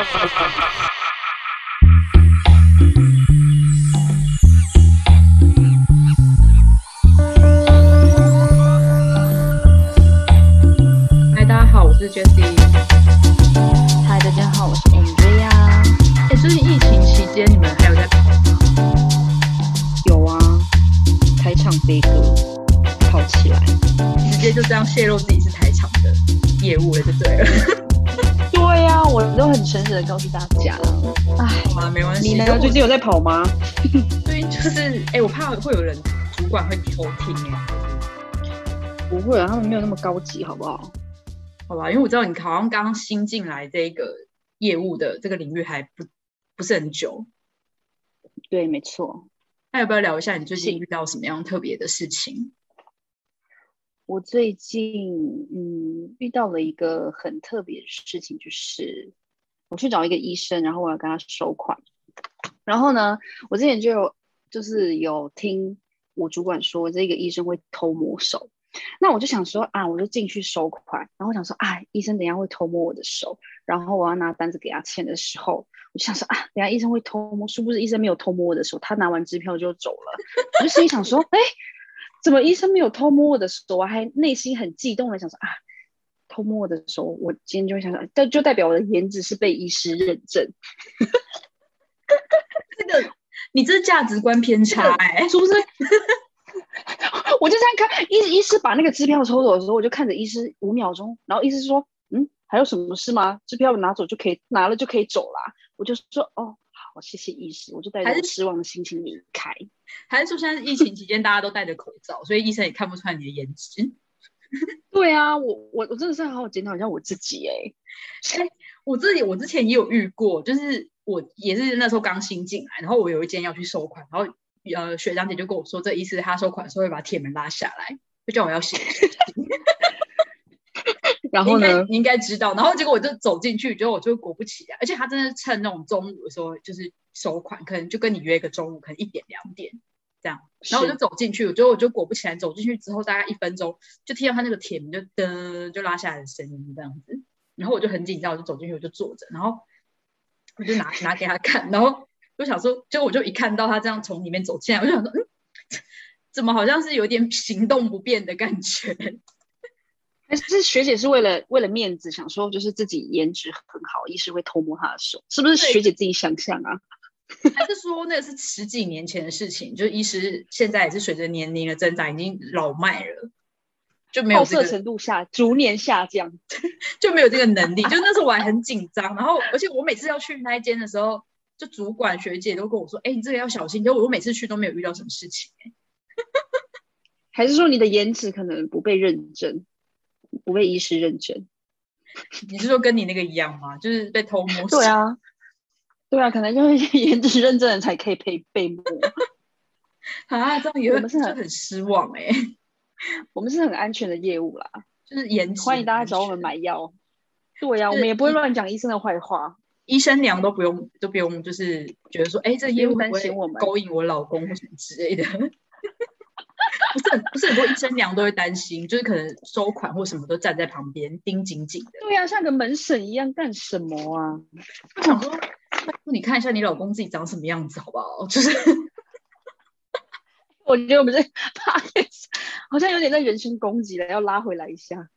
Ha ha ha ha! 管会偷听哎。不会啊，他们没有那么高级，好不好？好吧，因为我知道你好像刚刚新进来这个业务的这个领域还不不是很久，对，没错。那要不要聊一下你最近遇到什么样特别的事情？我最近嗯遇到了一个很特别的事情，就是我去找一个医生，然后我要跟他收款。然后呢，我之前就有就是有听我主管说这个医生会偷摸手，那我就想说啊，我就进去收款，然后我想说啊，医生等下会偷摸我的手，然后我要拿单子给他签的时候，我就想说啊，等下医生会偷摸，殊不知医生没有偷摸我的手，他拿完支票就走了。我就心里想说，哎，怎么医生没有偷摸我的手？我还内心很激动的想说啊，偷摸我的手，我今天就会想说，但就代表我的颜值是被医师认证，这个你这价值观偏差哎、是不是？我就这样看，医医师把那个支票抽走的时候，我就看着医师五秒钟，然后医师说：“嗯，还有什么事吗？支票拿走就可以，拿了就可以走啦。”我就说：“哦，好，谢谢医师。”我就带着失望的心情离开。还是说现在疫情期间大家都戴着口罩，所以医生也看不出来你的颜值？对啊，我我我真的是好好检讨一下我自己哎、我自己我之前也有遇过，就是我也是那时候刚新进来，然后我有一间要去收款，然后呃学长姐就跟我说，这意思是他收款的时候会把铁门拉下来，就叫我要写。然后呢？你应该应该知道，然后结果我就走进去，结果我就果不其然，而且他真的是趁那种中午的时候就是收款，可能就跟你约一个中午，可能一点两点这样，然后我就走进去，我觉得我就果不其然走进去之后，大概一分钟就听到他那个铁门就噔就拉下来的声音这样子，然后我就很紧张，我就走进去，我就坐着，然后我就拿 拿给他看，然后我想说，就我就一看到他这样从里面走进来，我就想说，嗯，怎么好像是有点行动不便的感觉？还是学姐是为了为了面子，想说就是自己颜值很好，医师会偷摸她的手，是不是学姐自己想象啊？还是说那是十几年前的事情？就是医师现在也是随着年龄的增长，已经老迈了，就没有好色程度下逐年下降。就没有这个能力。就那时候我还很紧张，然后而且我每次要去那一间的时候，就主管学姐都跟我说：“哎、你这个要小心。”就我每次去都没有遇到什么事情、欸。还是说你的颜值可能不被认证，不被医师认证？你是说跟你那个一样吗？就是被偷摸？对，啊，对啊，可能就是颜值认证的人才可以被被摸。啊，这样也会我们是很就很失望哎、我们是很安全的业务啦，就是颜值欢迎大家找我们买药。对呀、我们也不会乱讲医生的坏话。医生娘都不用都不用，就是觉得说，哎、这个业务担心我们勾引我老公或什么之类的。不是很不是很多医生娘都会担心，就是可能收款或什么都站在旁边盯紧紧的。对呀、像个门神一样，干什么啊？我想说，拜托你看一下你老公自己长什么样子好不好？就是我觉得我们这 podcast 好像有点在人身攻击了，要拉回来一下。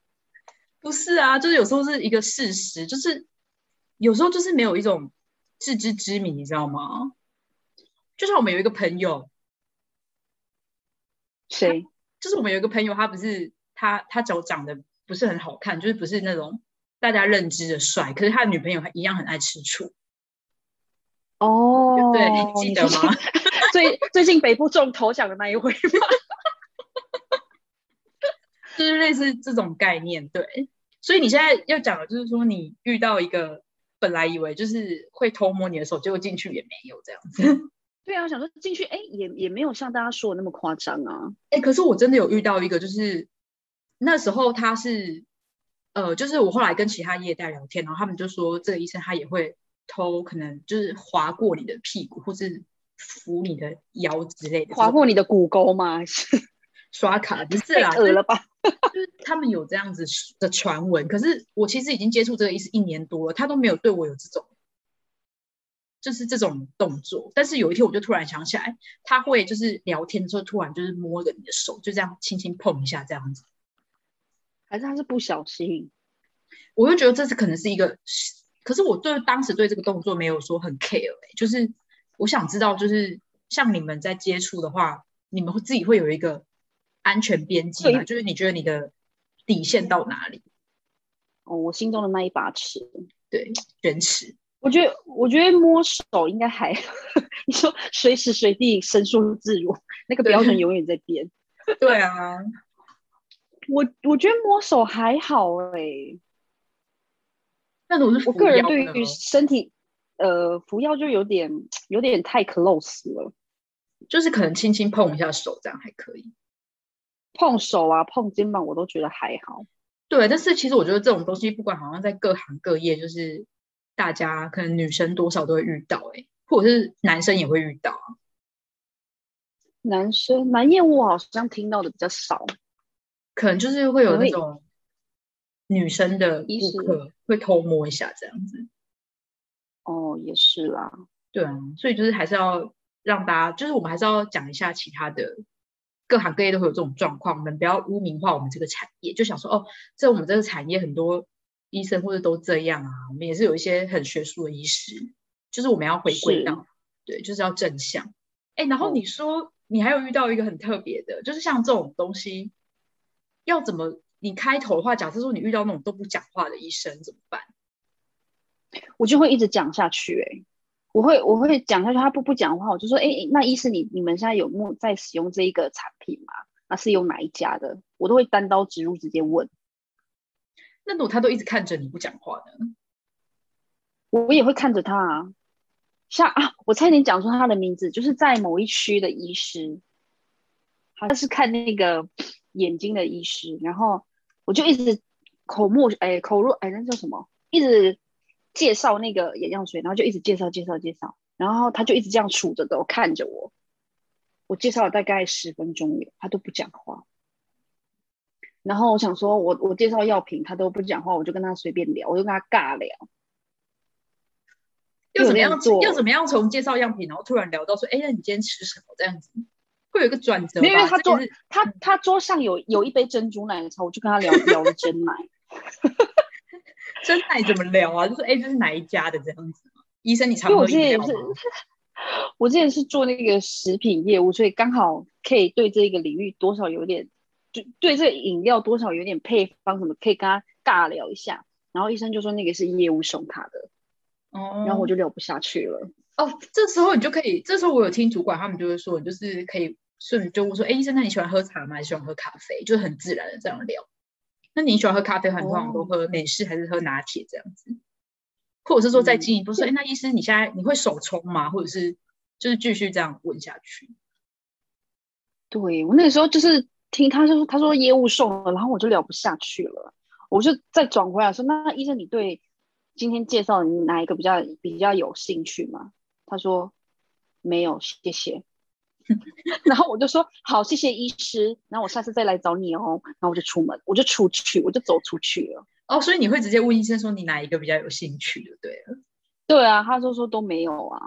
不是啊？就是有时候是一个事实，就是有时候就是没有一种自知之明，你知道吗？就像我们有一个朋友，谁？就是我们有一个朋友，他不是他他脚长得不是很好看，就是不是那种大家认知的帅，可是他的女朋友一样很爱吃醋。哦，对，你记得吗？最 最近北部中头奖的那一位吗？就是类似这种概念，对。所以你现在要讲的就是说，你遇到一个本来以为就是会偷摸你的手，结果进去也没有这样子。对啊，我想说进去，哎，也也没有像大家说的那么夸张啊。哎、可是我真的有遇到一个，就是那时候他是，呃，就是我后来跟其他业代聊天，然后他们就说，这个医生他也会偷，可能就是划过你的屁股，或是扶你的腰之类的，划过你的骨沟吗？刷卡不是太啦，恶了吧？就是他们有这样子的传闻，可是我其实已经接触这个意思一年多了，他都没有对我有这种就是这种动作。但是有一天我就突然想起来，他会就是聊天的时候突然就是摸着你的手，就这样轻轻碰一下这样子，还是他是不小心？我就觉得这是可能是一个，可是我对当时对这个动作没有说很 care，就是我想知道，就是像你们在接触的话，你们会自己会有一个安全边际吗？就是你觉得你的底线到哪里？哦，我心中的那一把尺，对，原尺。我觉得，我觉得摸手应该还，你说随时随地伸缩自如，那个标准永远在变。对啊，我我觉得摸手还好哎。但我是我个人对于身体，呃，服药就有点有点太 close 了，就是可能轻轻碰一下手这样还可以，碰手啊碰肩膀我都觉得还好。对，但是其实我觉得这种东西不管好像在各行各业，就是大家可能女生多少都会遇到，哎，或者是男生也会遇到。男生男业务好像听到的比较少，可能就是会有那种。女生的顾客会偷摸一下这样子，哦，也是啦，对啊，所以就是还是要让大家，就是我们还是要讲一下其他的各行各业都会有这种状况，我们不要污名化我们这个产业，就想说哦，在我们这个产业很多医生或者都这样啊，我们也是有一些很学术的医师，就是我们要回归到对，就是要正向。哎，然后你说你还有遇到一个很特别的，就是像这种东西要怎么？你开头的话，假设说你遇到那种都不讲话的医生怎么办？我就会一直讲下去。哎，我会我会讲下去，他不不讲话，我就说，哎，那医生你你们现在有没在使用这一个产品吗？那是用哪一家的？我都会单刀直入直接问。那如果他都一直看着你不讲话呢？我也会看着他啊。像啊，我差点讲出他的名字，就是在某一区的医师，他是看那个 眼睛的医师，然后。我就一直口沫哎口若哎那叫什么？一直介绍那个眼药水，然后就一直介绍介绍介绍，然后他就一直这样杵着的看着我。我介绍了大概十分钟有，他都不讲话。然后我想说，我我介绍药品，他都不讲话，我就跟他随便聊，我就跟他尬聊。要怎么样做？要怎么样从介绍样品，然后突然聊到说，哎，那你今天吃什么？这样子。会有一个转折，因为他桌他他桌上有有一杯珍珠奶茶，我就跟他聊聊了真奶。真奶怎么聊啊？就是哎，这是哪一家的这样子医生，你常喝饮料吗？我之前是做那个食品业务，所以刚好可以对这个领域多少有点，就对这饮料多少有点配方什么，可以跟他尬聊一下。然后医生就说那个是业务送他的，哦，然后我就聊不下去了。哦，这时候你就可以，这时候我有听主管他们就会说，你就是可以。顺就我说，哎，医生，那你喜欢喝茶吗？还是喜欢喝咖啡？就是很自然的这样聊。那你喜欢喝咖啡，很多人都喝美式还是喝拿铁这样子？或者是说再进一步说，哎，那医生你现在你会手冲吗？或者是就是继续这样问下去？对我那个时候就是听他就说，他说业务送了，然后我就聊不下去了，我就再转回来说，那医生你对今天介绍你哪一个比较比较有兴趣吗？他说没有，谢谢。然后我就说好，谢谢医师。然后我下次再来找你哦。然后我就出门，我就出去，我就走出去了。哦，所以你会直接问医生说你哪一个比较有兴趣的？对了，对啊，他就说都没有啊。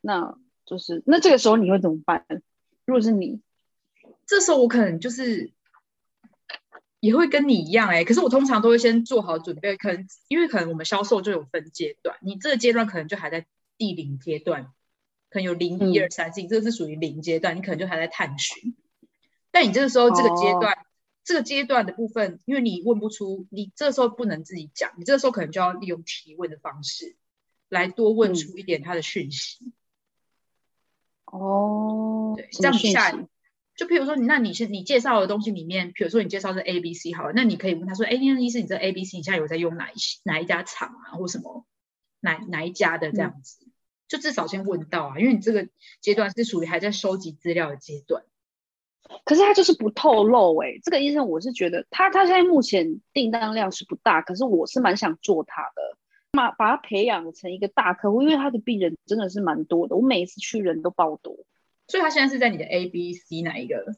那就是那这个时候你会怎么办？如果是你，这时候我可能就是也会跟你一样哎。可是我通常都会先做好准备，可能因为可能我们销售就有分阶段，你这个阶段可能就还在第零阶段。可能有零一二三四，这个是属于零阶段，你可能就还在探寻。但你这个时候这个阶段，这个阶段的部分，因为你问不出，你这个时候不能自己讲，你这个时候可能就要利用提问的方式，来多问出一点他的讯息。哦，对，这样下，就譬如说你，那你是你介绍的东西里面，比如说你介绍是 A B C 好了，那你可以问他说，哎，那意思，你这 A B C 你现在有在用哪一哪一家厂啊，或什么哪哪一家的这样子？就至少先问到啊，因为你这个阶段是属于还在收集资料的阶段。可是他就是不透露哎，这个医生我是觉得他他现在目前订单量是不大，可是我是蛮想做他的，把把他培养成一个大客户，因为他的病人真的是蛮多的，我每一次去人都爆多。所以他现在是在你的 A、B、C 哪一个？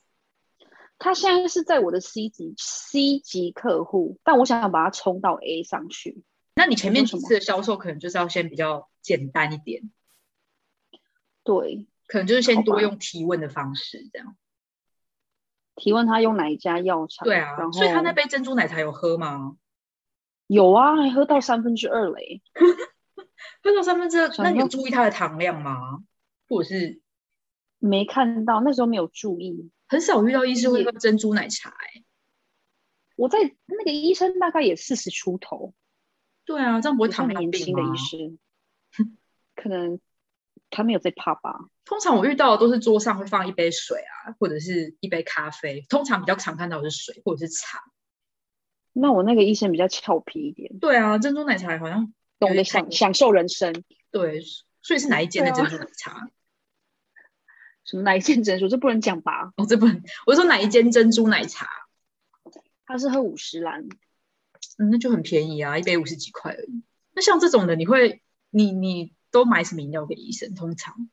他现在是在我的 C 级 C 级客户，但我想要把他冲到 A 上去。那你前面几次的销售可能就是要先比较简单一点。对，可能就是先多用提问的方式这样。提问他用哪一家药厂？对啊所以他那杯珍珠奶茶有喝吗？有啊，还喝到三分之二嘞。喝到三分之二，那你有注意他的糖量吗？或者是没看到，那时候没有注意。很少遇到医生会喝珍珠奶茶、欸？我在那个医生大概也四十出头，对啊，这样不会也糖尿病算年轻的吗医师，可能他没有在怕吧。通常我遇到的都是桌上会放一杯水啊，或者是一杯咖啡。通常比较常看到的是水或者是茶。那我那个医生比较俏皮一点，对啊，珍珠奶茶好像懂得享享受人生。对，所以是哪一间的珍珠奶茶？什么哪一件珍珠这不能讲吧？哦，这不能，我说哪一间珍珠奶茶？他是喝五十兰，嗯，那就很便宜啊，一杯五十几块而已。那像这种的，你会，你你都买什么饮料给医生？通常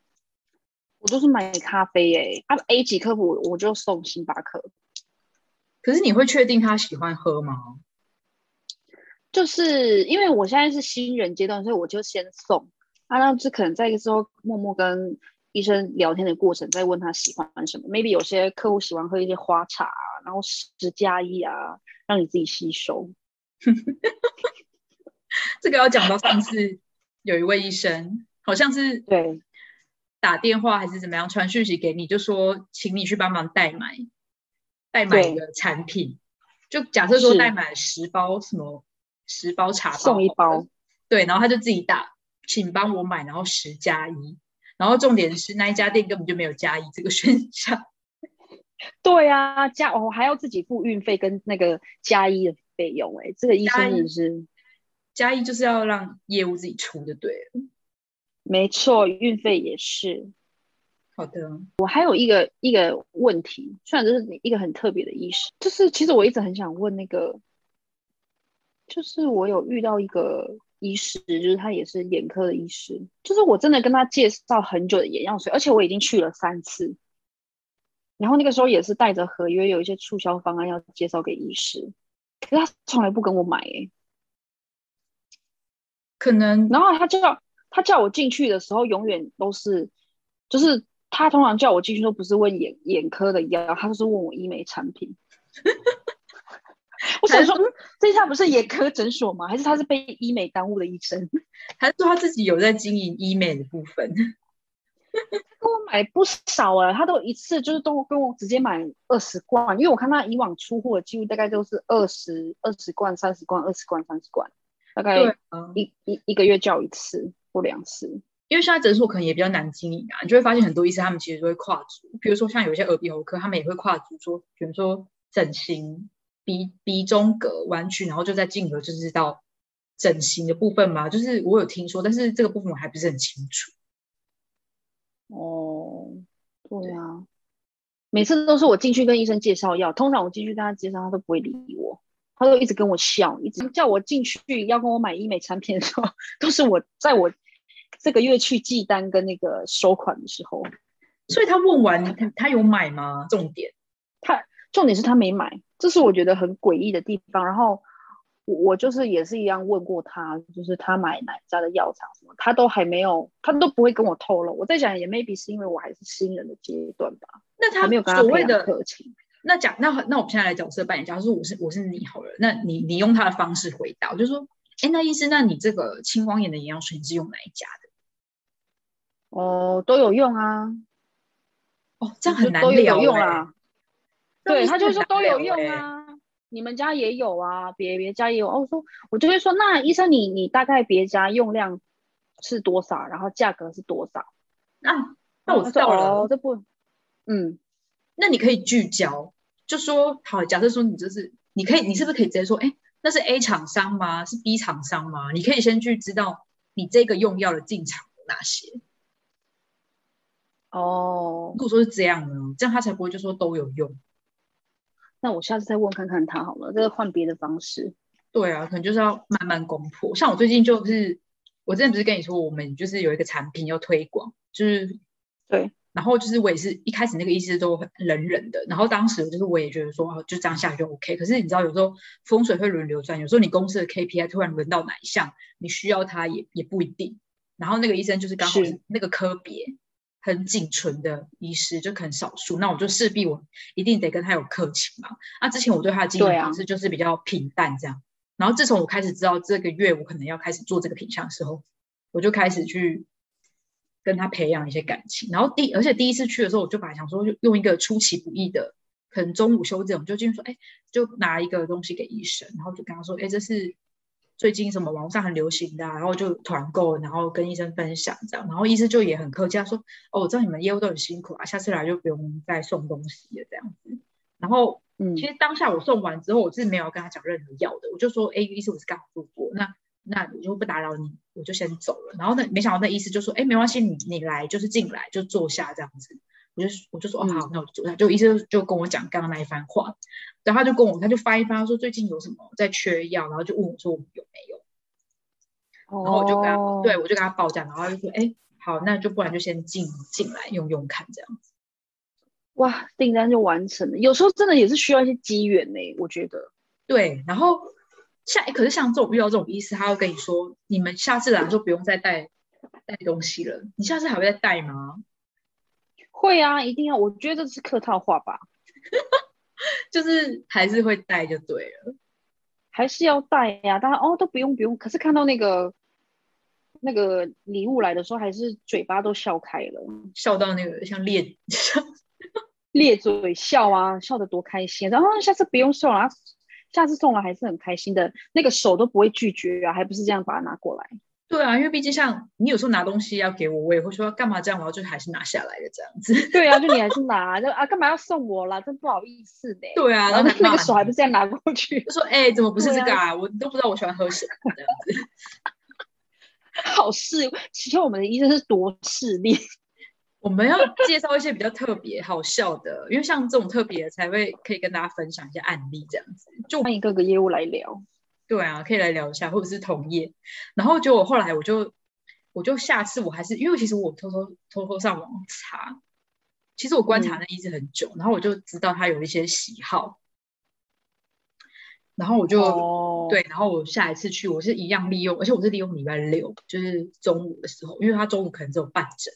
我都是买咖啡诶、他 A 几克我我就送星巴克，可是你会确定他喜欢喝吗？就是因为我现在是新人阶段，所以我就先送。啊，那这可能在之后默默跟医生聊天的过程，再问他喜欢什么。maybe 有些客户喜欢喝一些花茶啊，然后十加一啊，让你自己吸收。这个要讲到上次有一位医生，好像是对。打电话还是怎么样传讯息给你，就说请你去帮忙代买，代买一个产品。就假设说代买十包什么十包茶包送一包，对，然后他就自己打，请帮我买，然后十加一。然后重点是那一家店根本就没有加一这个选项，对啊，加哦还要自己付运费跟那个加一的费用、欸，哎，这个医生也是加一就是要让业务自己出就，对了。没错，运费也是。好的，我还有一个一个问题，虽然这是一个很特别的医师，就是其实我一直很想问那个，就是我有遇到一个医师，就是他也是眼科的医师，就是我真的跟他介绍很久的眼药水，而且我已经去了三次，然后那个时候也是带着合约，有一些促销方案要介绍给医师，可是他从来不跟我买、欸，可能然后他叫他叫我进去的时候，永远都是，就是他通常叫我进去都不是问眼眼科的药，他就是问我医美产品。我想说，嗯，这家不是眼科诊所吗？还是他是被医美耽误的医生？还是说他自己有在经营医美的部分？跟我买不少啊，他都一次就是都跟我直接买二十罐，因为我看他以往出货的记录大概都是二十二十罐、三十罐、二十罐、三十罐，大对概啊，一一一个月叫一次或两次。因为现在诊所可能也比较难经营啊，你就会发现很多医生他们其实都会跨足，比如说像有一些耳鼻喉科，他们也会跨足说，比如说整形、鼻鼻中隔弯曲，然后就在进而就是到整形的部分嘛，就是我有听说，但是这个部分我还不是很清楚。哦，对啊，每次都是我进去跟医生介绍药，通常我进去跟他介绍，他都不会理我，他都一直跟我笑，一直叫我进去要跟我买医美产品的时候，都是我在我这个月去寄单跟那个收款的时候，所以他问完他他有买吗？重点他重点是他没买，这是我觉得很诡异的地方。然后我我就是也是一样问过他，就是他买哪家的药厂什么，他都还没有，他都不会跟我透露。我在想，也 maybe 是因为我还是新人的阶段吧，那他没有所谓的课情。那讲那那我们现在来角色扮演，假如说我是我是你好了，那你你用他的方式回答，我就说，哎，那医师，那你这个青光眼的眼药水你是用哪一家的？哦，都有用啊，哦，这样很难都有用啊。对，他就说都有。用啊，你们家也有啊，别别家也有。哦，我说我就会说，那医生你你大概别家用量是多少，然后价格是多少？那那我他说知道了哦，，这不，嗯，那你可以聚焦，就说好，假设说你就是，你可以，你是不是可以直接说，哎，那是 A 厂商吗？是 B 厂商吗？你可以先去知道你这个用药的进场有哪些。哦如，果说是这样呢，这样他才不会就说都有用。那我下次再问看看他好了，这个换别的方式。对啊，可能就是要慢慢攻破。像我最近就是，我之前不是跟你说，我们就是有一个产品要推广，就是对，然后就是我也是一开始那个医师都很冷冷的，然后当时就是我也觉得说，哦，就这样下去就 OK。可是你知道，有时候风水会轮流转，有时候你公司的 KPI 突然轮到哪一项，你需要它也也不一定。然后那个医生就是刚好是是那个科别，很仅存的医师，就可能少数，那我就势必我一定得跟他有客情嘛。那之前我对他的经营方式就是比较平淡这样，然后自从我开始知道这个月我可能要开始做这个品相的时候，我就开始去跟他培养一些感情。然后第而且第一次去的时候，我就本来想说用一个出其不意的，可能中午休这种，就进去说，哎，就拿一个东西给医生，然后就跟他说，哎，这是。最近什么网上很流行的，然后就团购，然后跟医生分享这样，然后医生就也很客气，他说：“哦，我知道你们业务都很辛苦啊，下次来就不用再送东西了这样子。”然后，嗯，其实当下我送完之后，我是没有跟他讲任何要的，我就说：“哎，医生，我是刚好路过，那那我就不打扰你，我就先走了。”然后那，没想到那医师就说：“哎，没关系，你你来就是进来就坐下这样子。”我就我就说：“哦，好，那我就坐下。”就医生就跟我讲刚刚那一番话。然后他就跟我，他就翻一翻，说最近有什么在缺药，然后就问我说我们有没有，然后我就跟他，对我就跟他报价，然后他就说，哎，好，那就不然就先进进来用用看这样子。哇，订单就完成了。有时候真的也是需要一些机缘呢，我觉得。对，然后像可是像这种遇到这种意思，他会跟你说，你们下次来就不用再带带东西了。你下次还会再带吗？会啊，一定要。我觉得这是客套话吧。就是还是会带就对了，还是要带呀。大家哦都不用不用，可是看到那个那个礼物来的时候，还是嘴巴都笑开了，笑到那个像裂像 裂嘴笑啊，笑得多开心。然后下次不用送了，下次送了还是很开心的，那个手都不会拒绝啊，还不是这样把它拿过来。对啊，因为毕竟像你有时候拿东西要给我，我也会说干嘛这样，然后就还是拿下来的这样子。对啊，就你还是拿，就啊干嘛要送我啦？真不好意思的。对啊，然后那个手还不是这样拿过去，就说哎，怎么不是这个啊？我都不知道我喜欢喝什么这样子。好势，其实我们的医生是多势利。我们要介绍一些比较特别、好笑的，因为像这种特别才会可以跟大家分享一些案例这样子。就欢迎各个业务来聊。对啊，可以来聊一下，或者是同业。然后就我后来我就我就下次我还是因为其实我偷偷偷偷上网查，其实我观察那一直很久，然后我就知道他有一些喜好。然后我就对，然后我下一次去我是一样利用，而且我是利用礼拜六，就是中午的时候，因为他中午可能只有半诊，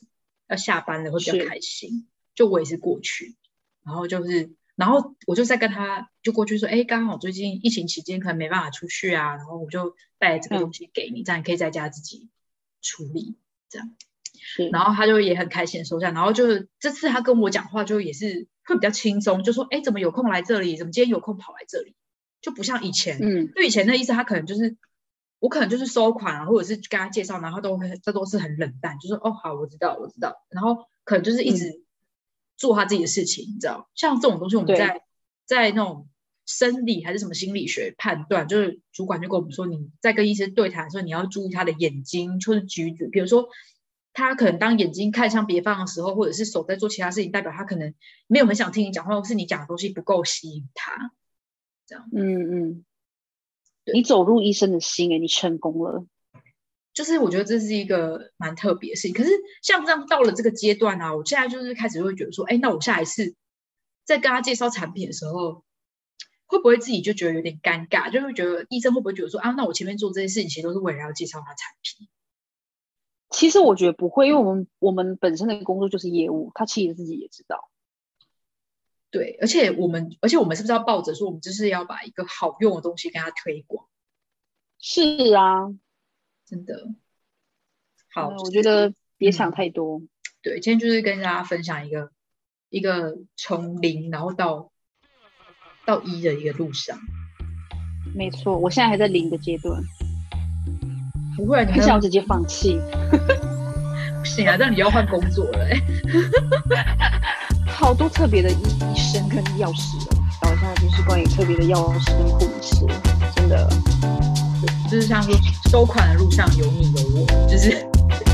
要下班了会比较开心，就我也是过去，然后就是。然后我就在跟他就过去说，哎，刚好最近疫情期间可能没办法出去啊，然后我就带这个东西给你，这样你可以在家自己处理，这样。然后他就也很开心收下。然后就是这次他跟我讲话就也是会比较轻松，就说，哎，怎么有空来这里？怎么今天有空跑来这里？就不像以前，嗯，就以前的意思，他可能就是我可能就是收款啊，或者是跟他介绍，然后都会这都是很冷淡，就是，哦，好，我知道，我知道。然后可能就是一直。做他自己的事情，你知道，像这种东西，我们在在那种生理还是什么心理学判断，就是主管就跟我们说，你在跟医生对谈的时候，你要注意他的眼睛或是举止，比如说他可能当眼睛看向别方的时候，或者是手在做其他事情，代表他可能没有很想听你讲话，或是你讲的东西不够吸引他。这样，嗯嗯，你走入医生的心，哎，你成功了。就是我觉得这是一个蛮特别的事情，可是像这样到了这个阶段啊，我现在就是开始会觉得说，哎，那我下一次在跟他介绍产品的时候，会不会自己就觉得有点尴尬？就会觉得医生会不会觉得说，啊，那我前面做这些事情其实都是为了要介绍他产品？其实我觉得不会，因为我们我们本身的工作就是业务，他其实自己也知道。对，而且我们而且我们是不是要抱着说，我们就是要把一个好用的东西跟他推广？是啊。真的好，我觉得别想太多。对，今天就是跟大家分享一个一个从零然后到到一的一个路上。没错，我现在还在零的阶段。不会，你想要直接放弃？不行啊，那你要换工作了。好多特别的医医生跟药师哦，早上就是关于特别的药师跟护士，真的。就是像说收款的路上有你有我，就是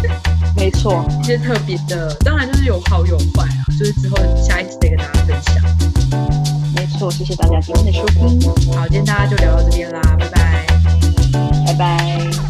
没错，一些特别的，当然就是有好有坏啊，就是之后下一次再跟大家分享。没错，谢谢大家今天的收听。好，今天大家就聊到这边啦，拜拜，拜拜。